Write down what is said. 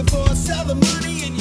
For poor sell the money and